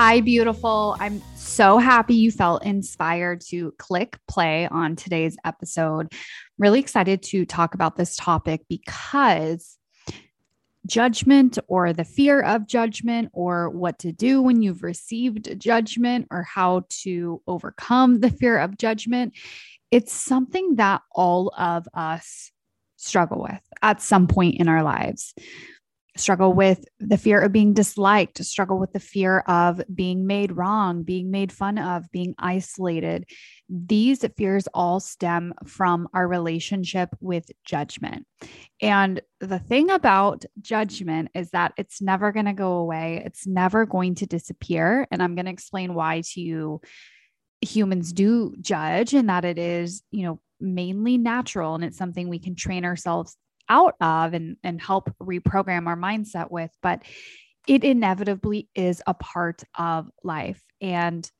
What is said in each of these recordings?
Hi, beautiful. I'm so happy you felt inspired to click play on today's episode. Really excited to talk about this topic because judgment or the fear of judgment or what to do when you've received judgment or how to overcome the fear of judgment, it's something that all of us struggle with at some point in our lives struggle with the fear of being disliked, struggle with the fear of being made wrong, being made fun of, being isolated. These fears all stem from our relationship with judgment. And the thing about judgment is that it's never going to go away, it's never going to disappear. And I'm going to explain why to you humans do judge and that it is, you know, mainly natural and it's something we can train ourselves out of and, and help reprogram our mindset with. But it inevitably is a part of life. And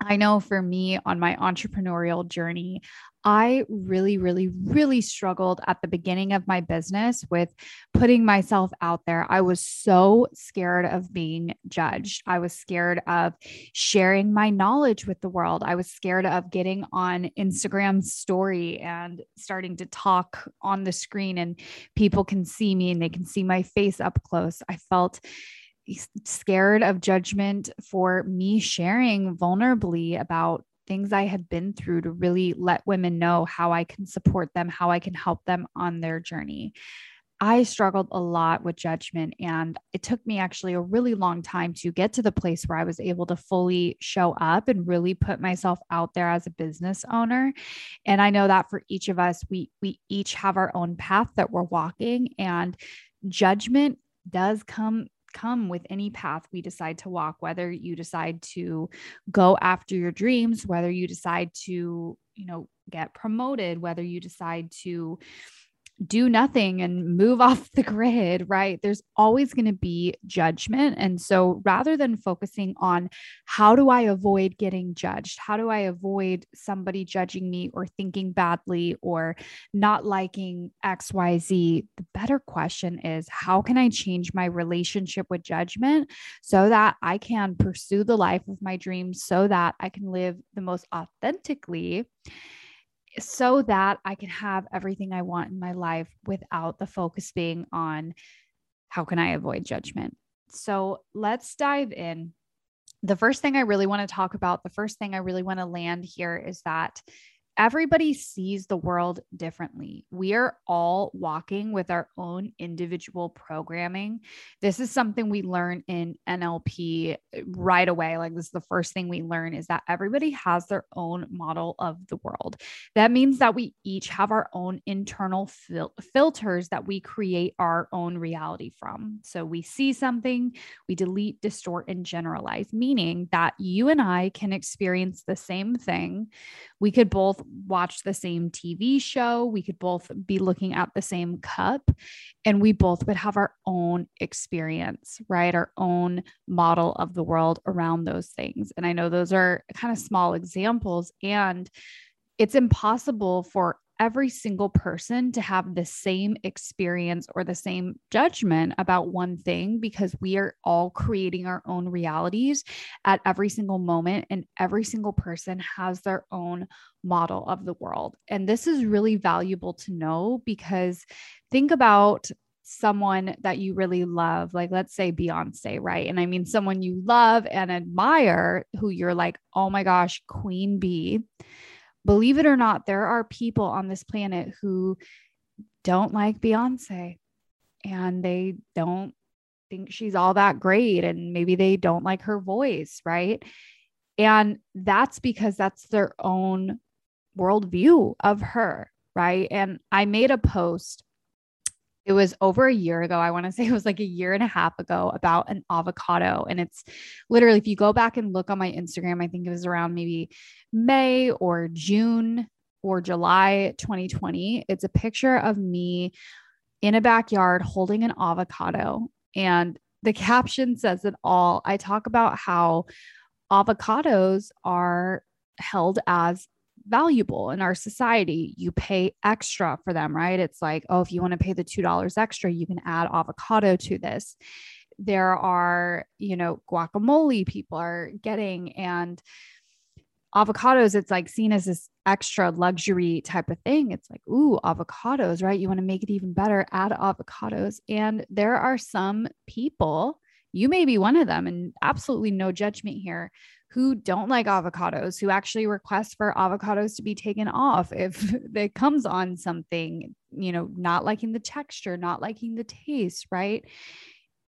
I know for me on my entrepreneurial journey, I really, really, really struggled at the beginning of my business with putting myself out there. I was so scared of being judged. I was scared of sharing my knowledge with the world. I was scared of getting on Instagram story and starting to talk on the screen and people can see me and they can see my face up close. I felt scared of judgment for me sharing vulnerably about things I had been through to really let women know how I can support them, how I can help them on their journey. I struggled a lot with judgment, and it took me actually a really long time to get to the place where I was able to fully show up and really put myself out there as a business owner. And I know that for each of us, we we each have our own path that we're walking, and judgment does come come with any path we decide to walk, whether you decide to go after your dreams, whether you decide to, you know, get promoted, whether you decide to do nothing and move off the grid, right? There's always going to be judgment. And so rather than focusing on how do I avoid getting judged? How do I avoid somebody judging me or thinking badly or not liking XYZ? The better question is how can I change my relationship with judgment so that I can pursue the life of my dreams, so that I can live the most authentically? So that I can have everything I want in my life without the focus being on how can I avoid judgment. So let's dive in. The first thing I really want to talk about, the first thing I really want to land here is that everybody sees the world differently. We are all walking with our own individual programming. This is something we learn in NLP uh, right away. Like, this is the first thing we learn is that everybody has their own model of the world. That means that we each have our own internal fil- filters that we create our own reality from. So, we see something, we delete, distort, and generalize, meaning that you and I can experience the same thing. We could both watch the same TV show. We could both be looking at the same cup and we both would have our own experience, right? Our own model of the world around those things. And I know those are kind of small examples and it's impossible for every single person to have the same experience or the same judgment about one thing because we are all creating our own realities at every single moment and every single person has their own model of the world. And this is really valuable to know because think about someone that you really love, like let's say Beyonce, right? And I mean someone you love and admire who you're like, oh my gosh, Queen Bee believe it or not, there are people on this planet who don't like Beyonce and they don't think she's all that great. And maybe they don't like her voice, right? And that's because that's their own worldview of her, right? And I made a post it was over a year ago. I want to say it was like a year and a half ago about an avocado. And it's literally, if you go back and look on my Instagram, I think it was around maybe May or June or July 2020. It's a picture of me in a backyard holding an avocado. And the caption says it all. I talk about how avocados are held as valuable in our society. You pay extra for them, right? It's like, oh, if you want to pay the $2 extra, you can add avocado to this. There are, you know, guacamole people are getting and avocados, it's like seen as this extra luxury type of thing. It's like, ooh, avocados, right? You want to make it even better, add avocados. And there are some people, you may be one of them, and absolutely no judgment here, who don't like avocados, who actually request for avocados to be taken off if it comes on something, you know, not liking the texture, not liking the taste, right?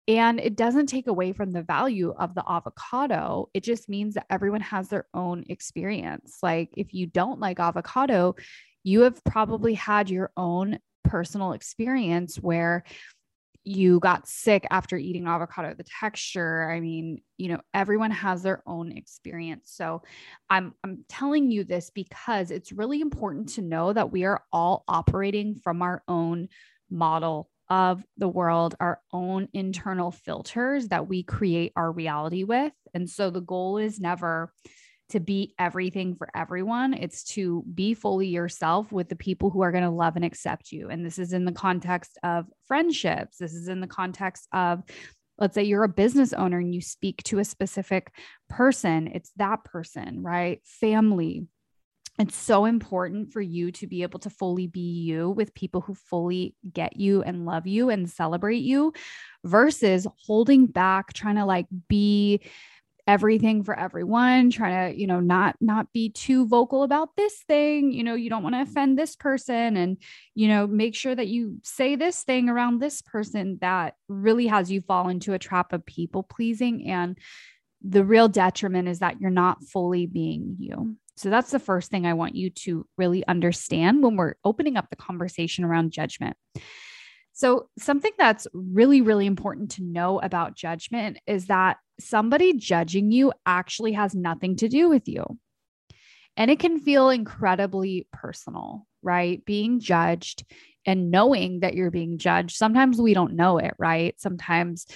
And it doesn't take away from the value of the avocado. It just means that everyone has their own experience. Like if you don't like avocado, you have probably had your own personal experience where you got sick after eating avocado the texture i mean you know everyone has their own experience so i'm i'm telling you this because it's really important to know that we are all operating from our own model of the world, our own internal filters that we create our reality with. And so the goal is never to be everything for everyone. It's to be fully yourself with the people who are going to love and accept you. And this is in the context of friendships. This is in the context of, let's say you're a business owner and you speak to a specific person, it's that person, right? Family, it's so important for you to be able to fully be you with people who fully get you and love you and celebrate you versus holding back trying to like be everything for everyone trying to you know not not be too vocal about this thing. You know you don't want to mm-hmm. offend this person and you know make sure that you say this thing around this person that really has you fall into a trap of people pleasing. And the real detriment is that you're not fully being you. So that's the first thing I want you to really understand when we're opening up the conversation around judgment. So, something that's really, really important to know about judgment is that somebody judging you actually has nothing to do with you. And it can feel incredibly personal, right? Being judged and knowing that you're being judged. Sometimes we don't know it, right? Sometimes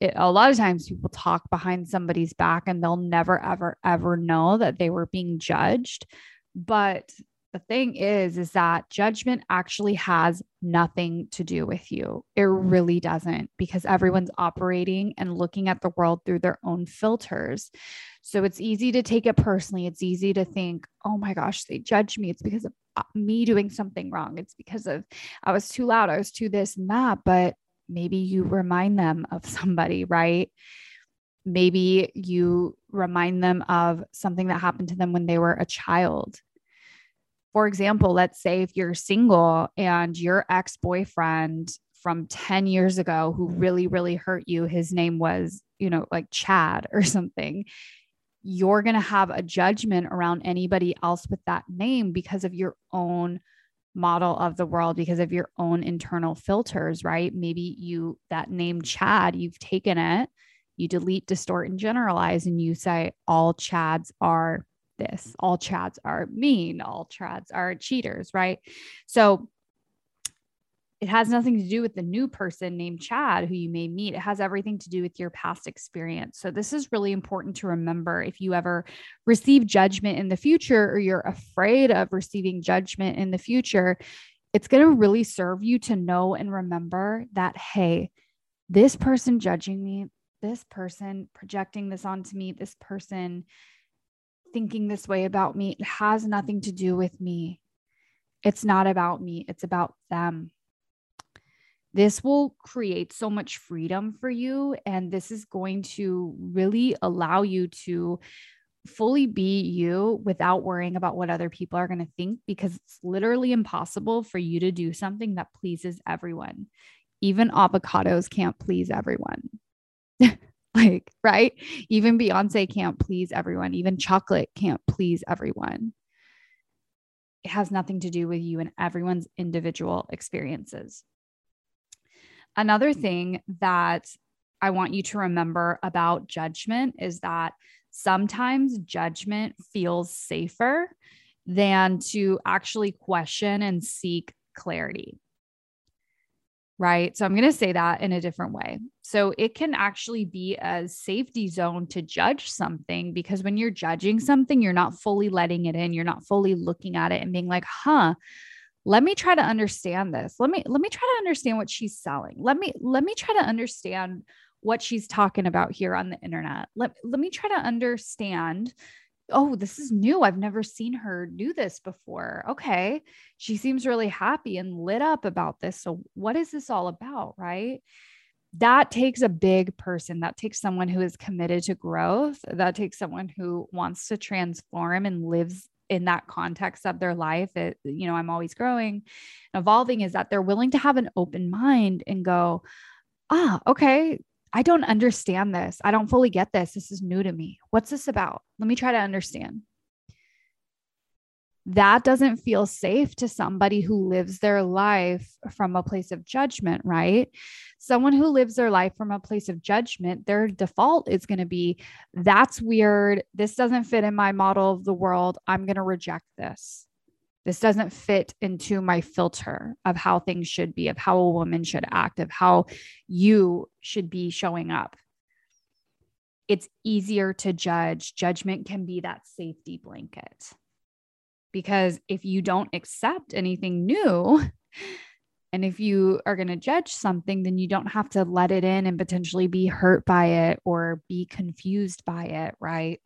it, a lot of times people talk behind somebody's back and they'll never, ever, ever know that they were being judged. But the thing is, is that judgment actually has nothing to do with you. It really doesn't because everyone's operating and looking at the world through their own filters. So it's easy to take it personally. It's easy to think, oh my gosh, they judge me. It's because of uh, me doing something wrong. It's because of I was too loud. I was too this and that. But maybe you remind them of somebody, right? Maybe you remind them of something that happened to them when they were a child. For example, let's say if you're single and your ex boyfriend from 10 years ago who really, really hurt you, his name was, you know, like Chad or something, you're going to have a judgment around anybody else with that name because of your own model of the world because of your own internal filters, right? Maybe you, that name Chad, you've taken it, you delete, distort, and generalize, and you say, all Chads are this, all Chads are mean, all Chads are cheaters, right? So it has nothing to do with the new person named Chad who you may meet. It has everything to do with your past experience. So, this is really important to remember if you ever receive judgment in the future or you're afraid of receiving judgment in the future. It's going to really serve you to know and remember that, hey, this person judging me, this person projecting this onto me, this person thinking this way about me, it has nothing to do with me. It's not about me, it's about them this will create so much freedom for you. And this is going to really allow you to fully be you without worrying about what other people are going to think because it's literally impossible for you to do something that pleases everyone. Even avocados can't please everyone. like, right? Even Beyonce can't please everyone. Even chocolate can't please everyone. It has nothing to do with you and everyone's individual experiences. another thing that I want you to remember about judgment is that sometimes judgment feels safer than to actually question and seek clarity. Right. So I'm going to say that in a different way. So it can actually be a safety zone to judge something because when you're judging something, you're not fully letting it in. You're not fully looking at it and being like, huh, let me try to understand this. Let me, let me try to understand what she's selling. Let me, let me try to understand what she's talking about here on the internet. Let, let me try to understand. Oh, this is new. I've never seen her do this before. Okay. She seems really happy and lit up about this. So, what is this all about? Right. That takes a big person. That takes someone who is committed to growth. That takes someone who wants to transform and lives in that context of their life. It, you know, I'm always growing, evolving is that they're willing to have an open mind and go, ah, okay, I don't understand this. I don't fully get this. This is new to me. What's this about? Let me try to understand. That doesn't feel safe to somebody who lives their life from a place of judgment, right? Someone who lives their life from a place of judgment, their default is going to be that's weird. This doesn't fit in my model of the world. I'm going to reject this. This doesn't fit into my filter of how things should be, of how a woman should act, of how you should be showing up. It's easier to judge. Judgment can be that safety blanket. Because if you don't accept anything new, and if you are going to judge something, then you don't have to let it in and potentially be hurt by it or be confused by it, right?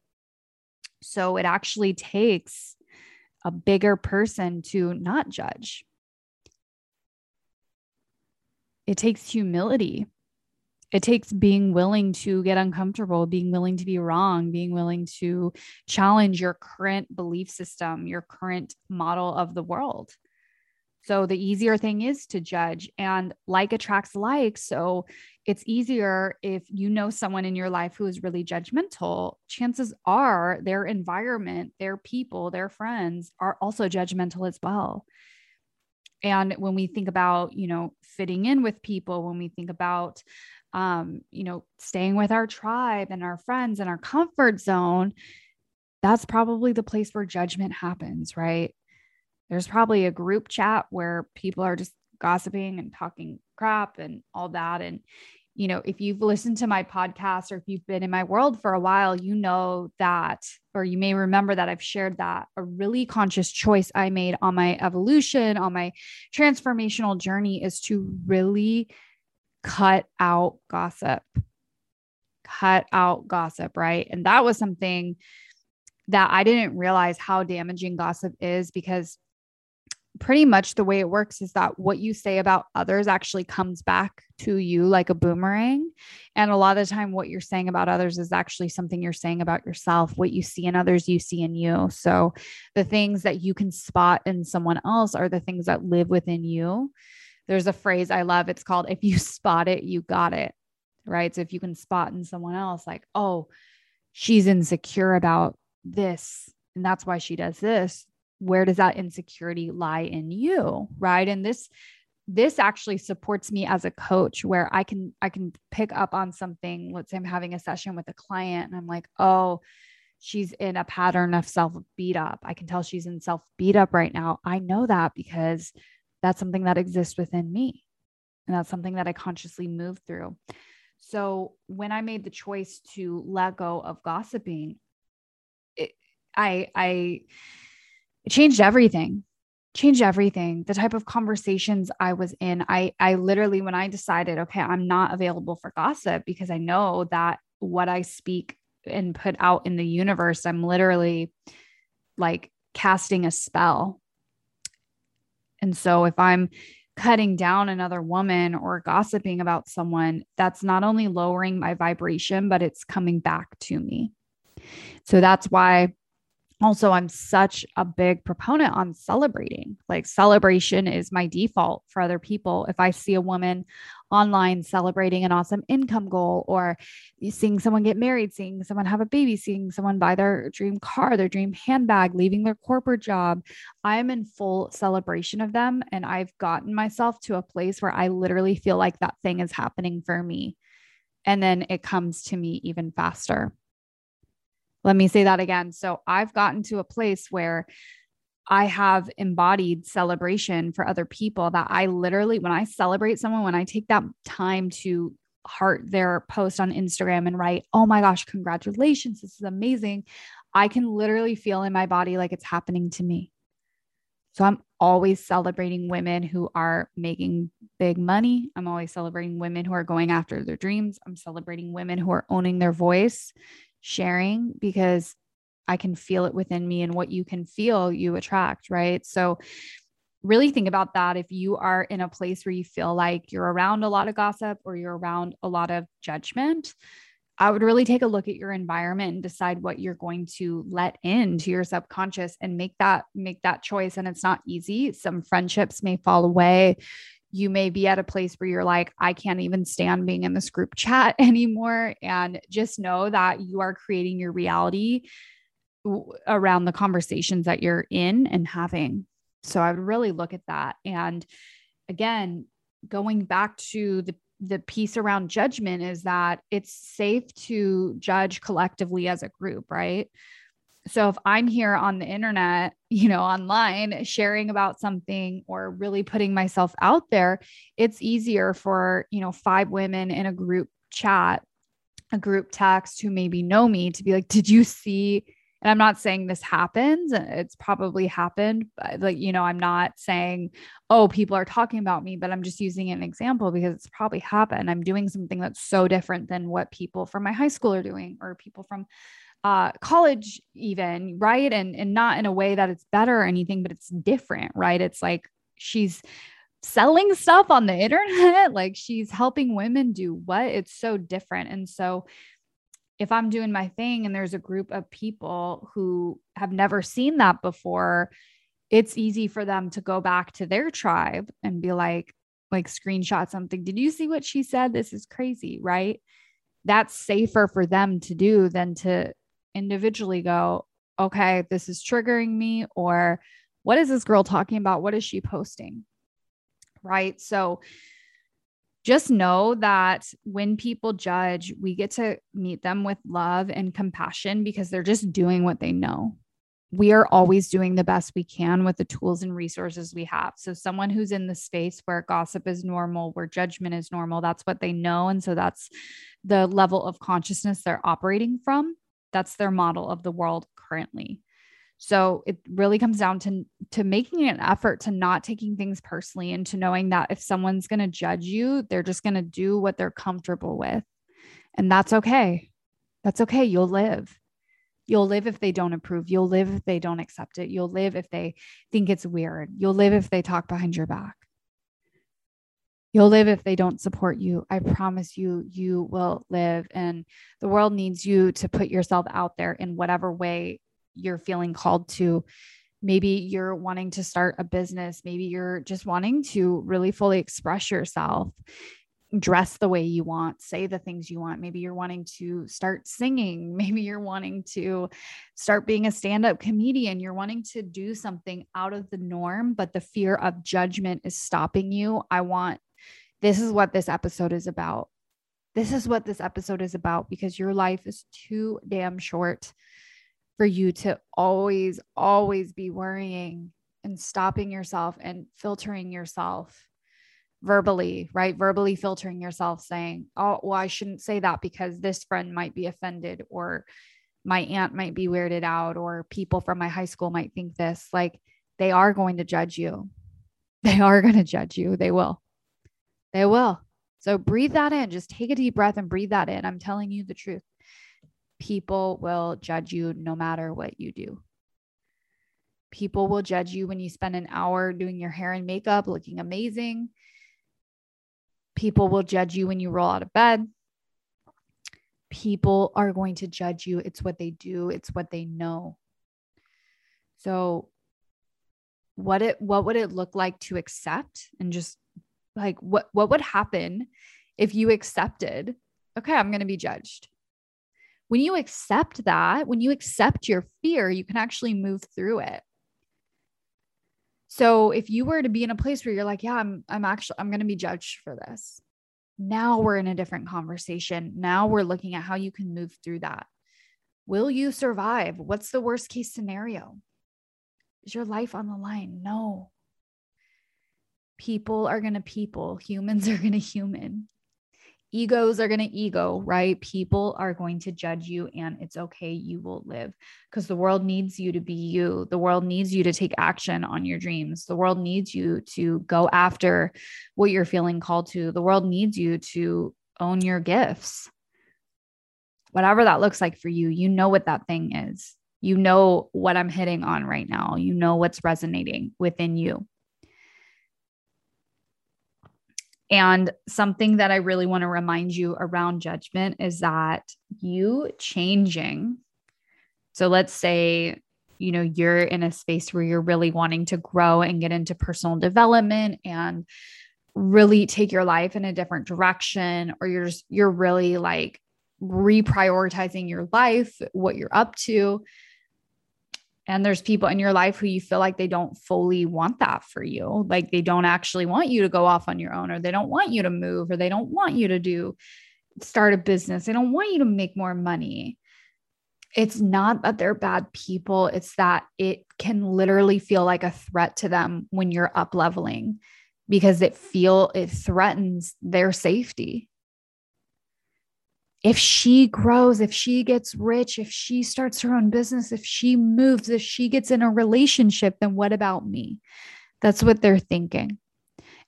So it actually takes a bigger person to not judge. It takes humility. It takes being willing to get uncomfortable, being willing to be wrong, being willing to challenge your current belief system, your current model of the world. So the easier thing is to judge and like attracts like. So it's easier if you know someone in your life who is really judgmental, chances are their environment, their people, their friends are also judgmental as well. And when we think about, you know, fitting in with people, when we think about, um, you know, staying with our tribe and our friends and our comfort zone, that's probably the place where judgment happens, right? There's probably a group chat where people are just gossiping and talking crap and all that. And, you know, if you've listened to my podcast or if you've been in my world for a while, you know that, or you may remember that I've shared that a really conscious choice I made on my evolution, on my transformational journey is to really cut out gossip. Cut out gossip, right? And that was something that I didn't realize how damaging gossip is because pretty much the way it works is that what you say about others actually comes back to you like a boomerang. And a lot of the time, what you're saying about others is actually something you're saying about yourself. What you see in others, you see in you. So the things that you can spot in someone else are the things that live within you. There's a phrase I love. It's called, if you spot it, you got it. Right. So if you can spot in someone else, like, oh, she's insecure about this, and that's why she does this where does that insecurity lie in you right? And this this actually supports me as a coach where i can i can pick up on something. Let's say i'm having a session with a client and i'm like oh she's in a pattern of self beat up. I can tell she's in self beat up right now. I know that because that's something that exists within me and that's something that i consciously move through. So when i made the choice to let go of gossiping it, i i it changed everything. Changed everything. The type of conversations i was in i i literally when i decided okay i'm not available for gossip because i know that what i speak and put out in the universe i'm literally like casting a spell. And so if i'm cutting down another woman or gossiping about someone that's not only lowering my vibration but it's coming back to me. So that's why also i'm such a big proponent on celebrating. Like celebration is my default for other people. If i see a woman online celebrating an awesome income goal or seeing someone get married seeing someone have a baby seeing someone buy their dream car their dream handbag leaving their corporate job i'm in full celebration of them. And i've gotten myself to a place where i literally feel like that thing is happening for me. And then it comes to me even faster let me say that again. So I've gotten to a place where I have embodied celebration for other people that I literally, when I celebrate someone, when I take that time to heart their post on Instagram and write, oh my gosh, congratulations, this is amazing. I can literally feel in my body like it's happening to me. So I'm always celebrating women who are making big money. I'm always celebrating women who are going after their dreams. I'm celebrating women who are owning their voice sharing because I can feel it within me and what you can feel, you attract, right? So, really think about that if you are in a place where you feel like you're around a lot of gossip or you're around a lot of judgment. I would really take a look at your environment and decide what you're going to let into your subconscious and make that make that choice and it's not easy. Some friendships may fall away you may be at a place where you're like, I can't even stand being in this group chat anymore. And just know that you are creating your reality around the conversations that you're in and having. So I would really look at that. And again, going back to the the piece around judgment is that it's safe to judge collectively as a group, right? So if I'm here on the internet, you know, online sharing about something or really putting myself out there, it's easier for, you know, five women in a group chat, a group text who maybe know me to be like, did you see? And I'm not saying this happens. It's probably happened, but like, you know, I'm not saying, oh, people are talking about me, but I'm just using an example because it's probably happened. I'm doing something that's so different than what people from my high school are doing or people from uh, college even right? And and not in a way that it's better or anything but it's different right? It's like she's selling stuff on the internet like she's helping women do what? It's so different. And so if i'm doing my thing and there's a group of people who have never seen that before it's easy for them to go back to their tribe and be like like screenshot something. Did you see what she said? This is crazy right? That's safer for them to do than to individually go, okay, this is triggering me, or what is this girl talking about? What is she posting? Right. So just know that when people judge, we get to meet them with love and compassion because they're just doing what they know. We are always doing the best we can with the tools and resources we have. So, someone who's in the space where gossip is normal, where judgment is normal, that's what they know. And so, that's the level of consciousness they're operating from. That's their model of the world currently. So it really comes down to to making an effort to not taking things personally and to knowing that if someone's going to judge you, they're just going to do what they're comfortable with. And that's okay. That's okay. You'll live. You'll live if they don't approve. You'll live if they don't accept it. You'll live if they think it's weird. You'll live if they talk behind your back. You'll live if they don't support you. I promise you, you will live. And the world needs you to put yourself out there in whatever way you're feeling called to. Maybe you're wanting to start a business. Maybe you're just wanting to really fully express yourself, dress the way you want, say the things you want. Maybe you're wanting to start singing. Maybe you're wanting to start being a stand up comedian. You're wanting to do something out of the norm, but the fear of judgment is stopping you. I want this is what this episode is about. This is what this episode is about because your life is too damn short for you to always, always be worrying and stopping yourself and filtering yourself verbally, right? Verbally filtering yourself, saying, Oh, well, I shouldn't say that because this friend might be offended, or my aunt might be weirded out, or people from my high school might think this. Like, they are going to judge you. They are going to judge you. They will. They will. So breathe that in. Just take a deep breath and breathe that in. I'm telling you the truth. People will judge you no matter what you do. People will judge you when you spend an hour doing your hair and makeup looking amazing. People will judge you when you roll out of bed. People are going to judge you. It's what they do, it's what they know. So what it what would it look like to accept and just like what what would happen if you accepted okay i'm going to be judged. When you accept that when you accept your fear you can actually move through it. So if you were to be in a place where you're like yeah i'm i'm actually i'm going to be judged for this now we're in a different conversation. Now we're looking at how you can move through that. Will you survive? What's the worst case scenario? Is your life on the line? No people are going to people, humans are going to human. Egos are going to ego, right? People are going to judge you, and it's okay. You will live because the world needs you to be you. The world needs you to take action on your dreams. The world needs you to go after what you're feeling called to. The world needs you to own your gifts. Whatever that looks like for you, you know what that thing is. You know what I'm hitting on right now. You know what's resonating within you. And something that I really want to remind you around judgment is that you changing. So let's say, you know, you're in a space where you're really wanting to grow and get into personal development and really take your life in a different direction, or you're just, you're really like reprioritizing your life, what you're up to and there's people in your life who you feel like they don't fully want that for you. Like they don't actually want you to go off on your own or they don't want you to move or they don't want you to do start a business. They don't want you to make more money. It's not that they're bad people. It's that it can literally feel like a threat to them when you're up leveling because it feel it threatens their safety if she grows, if she gets rich, if she starts her own business, if she moves, if she gets in a relationship, then what about me? That's what they're thinking.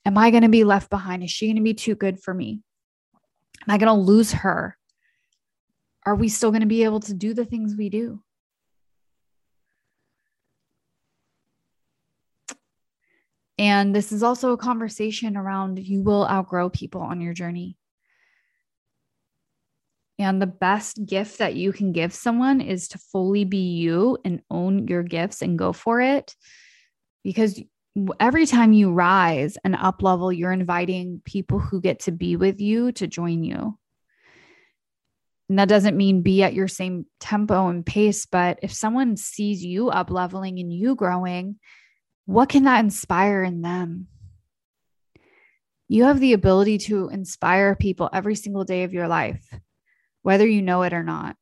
Am I going to be left behind? Is she going to be too good for me? Am I going to lose her? Are we still going to be able to do the things we do? And this is also a conversation around you will outgrow people on your journey. And the best gift that you can give someone is to fully be you and own your gifts and go for it. Because every time you rise and up level, you're inviting people who get to be with you to join you. And that doesn't mean be at your same tempo and pace, but if someone sees you up leveling and you growing, what can that inspire in them? You have the ability to inspire people every single day of your life whether you know it or not.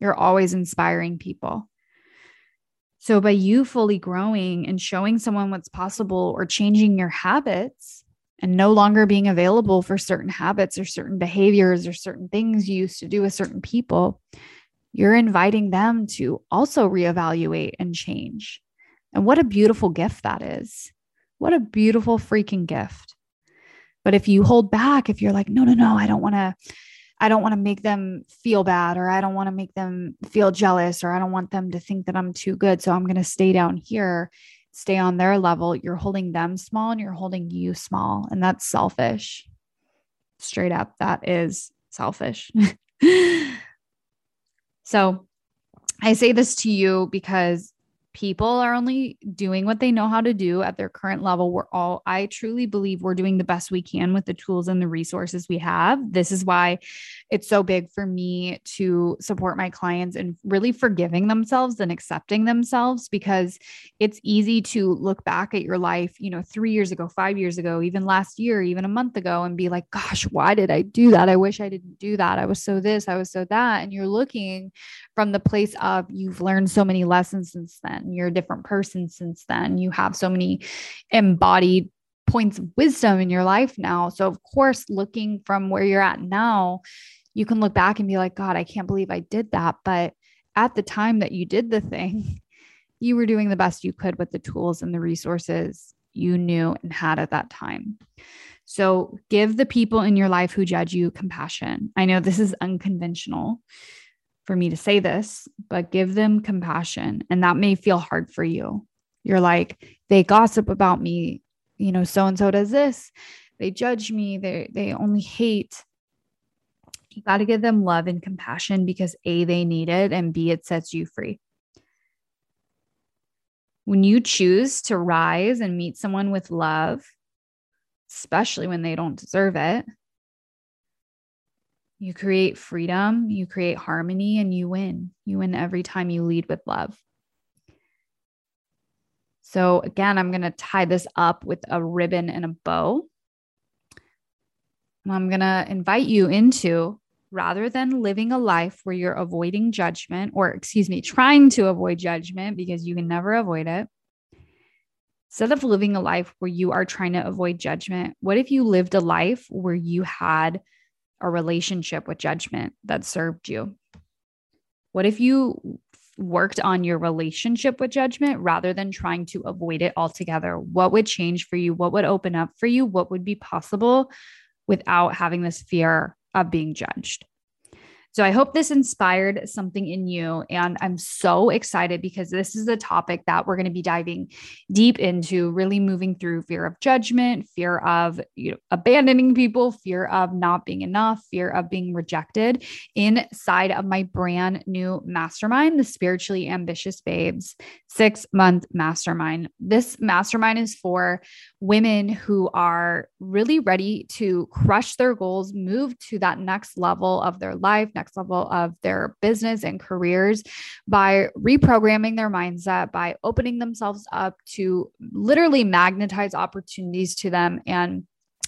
You're always inspiring people. So, by you fully growing and showing someone what's possible or changing your habits and no longer being available for certain habits or certain behaviors or certain things you used to do with certain people, you're inviting them to also reevaluate and change. And what a beautiful gift that is. What a beautiful freaking gift. But if you hold back, if you're like, no, no, no, I don't want to I don't want to make them feel bad or I don't want to make them feel jealous or I don't want them to think that I'm too good. So I'm going to stay down here, stay on their level. You're holding them small and you're holding you small. And that's selfish. Straight up, that is selfish. so I say this to you because people are only doing what they know how to do at their current level. We're all, I truly believe we're doing the best we can with the tools and the resources we have. This is why it's so big for me to support my clients and really forgiving themselves and accepting themselves because it's easy to look back at your life, you know, three years ago, five years ago, even last year, even a month ago, and be like, gosh, why did I do that? I wish I didn't do that. I was so this, I was so that. And you're looking from the place of you've learned so many lessons since then then. You're a different person since then. You have so many embodied points of wisdom in your life now. So, of course, looking from where you're at now, you can look back and be like, God, I can't believe I did that. But at the time that you did the thing, you were doing the best you could with the tools and the resources you knew and had at that time. So, give the people in your life who judge you compassion. I know this is unconventional, for me to say this, but give them compassion. And that may feel hard for you. You're like, they gossip about me, you know, so and so does this. They judge me. They they only hate. You got to give them love and compassion because A, they need it, and B, it sets you free. When you choose to rise and meet someone with love, especially when they don't deserve it, you create freedom, you create harmony, and you win. You win every time you lead with love. So, again, I'm going to tie this up with a ribbon and a bow. And I'm going to invite you into rather than living a life where you're avoiding judgment, or excuse me, trying to avoid judgment because you can never avoid it. Instead of living a life where you are trying to avoid judgment, what if you lived a life where you had a relationship with judgment that served you? What if you worked on your relationship with judgment rather than trying to avoid it altogether? What would change for you? What would open up for you? What would be possible without having this fear of being judged. So I hope this inspired something in you. And I'm so excited because this is a topic that we're going to be diving deep into, really moving through fear of judgment, fear of you know, abandoning people, fear of not being enough, fear of being rejected inside of my brand new mastermind, the Spiritually Ambitious Babes six month mastermind. This mastermind is for women who are really ready to crush their goals, move to that next level of their life, next level of their business and careers by reprogramming their mindset, by opening themselves up to literally magnetize opportunities to them and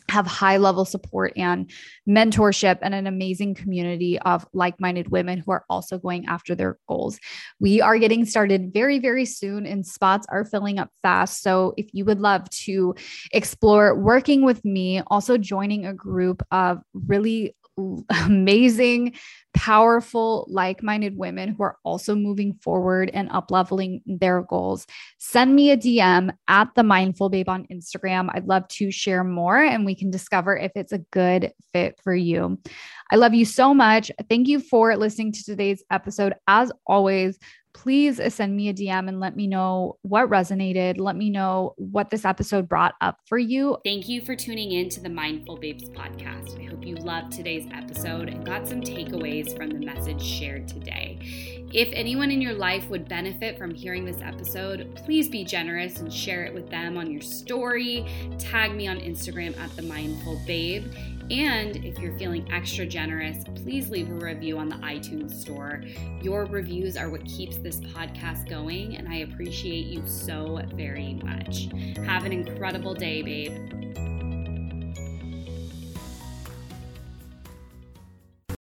have high level support and mentorship and an amazing community of like minded women who are also going after their goals. We are getting started very, very soon, and spots are filling up fast. So, if you would love to explore working with me, also joining a group of really amazing, powerful, like minded women who are also moving forward and up leveling their goals, send me a DM at the Mindful Babe on Instagram. I'd love to share more and we can discover if it's a good fit for you. I love you so much. Thank you for listening to today's episode. As always, please send me a DM and let me know what resonated. Let me know what this episode brought up for you. Thank you for tuning in to the Mindful Babes podcast. I hope you loved today's episode and got some takeaways from the message shared today. If anyone in your life would benefit from hearing this episode, please be generous and share it with them on your story. Tag me on Instagram at the Mindful Babe. And if you're feeling extra generous, please leave a review on the iTunes store. Your reviews are what keeps this podcast going, and I appreciate you so very much. Have an incredible day, babe.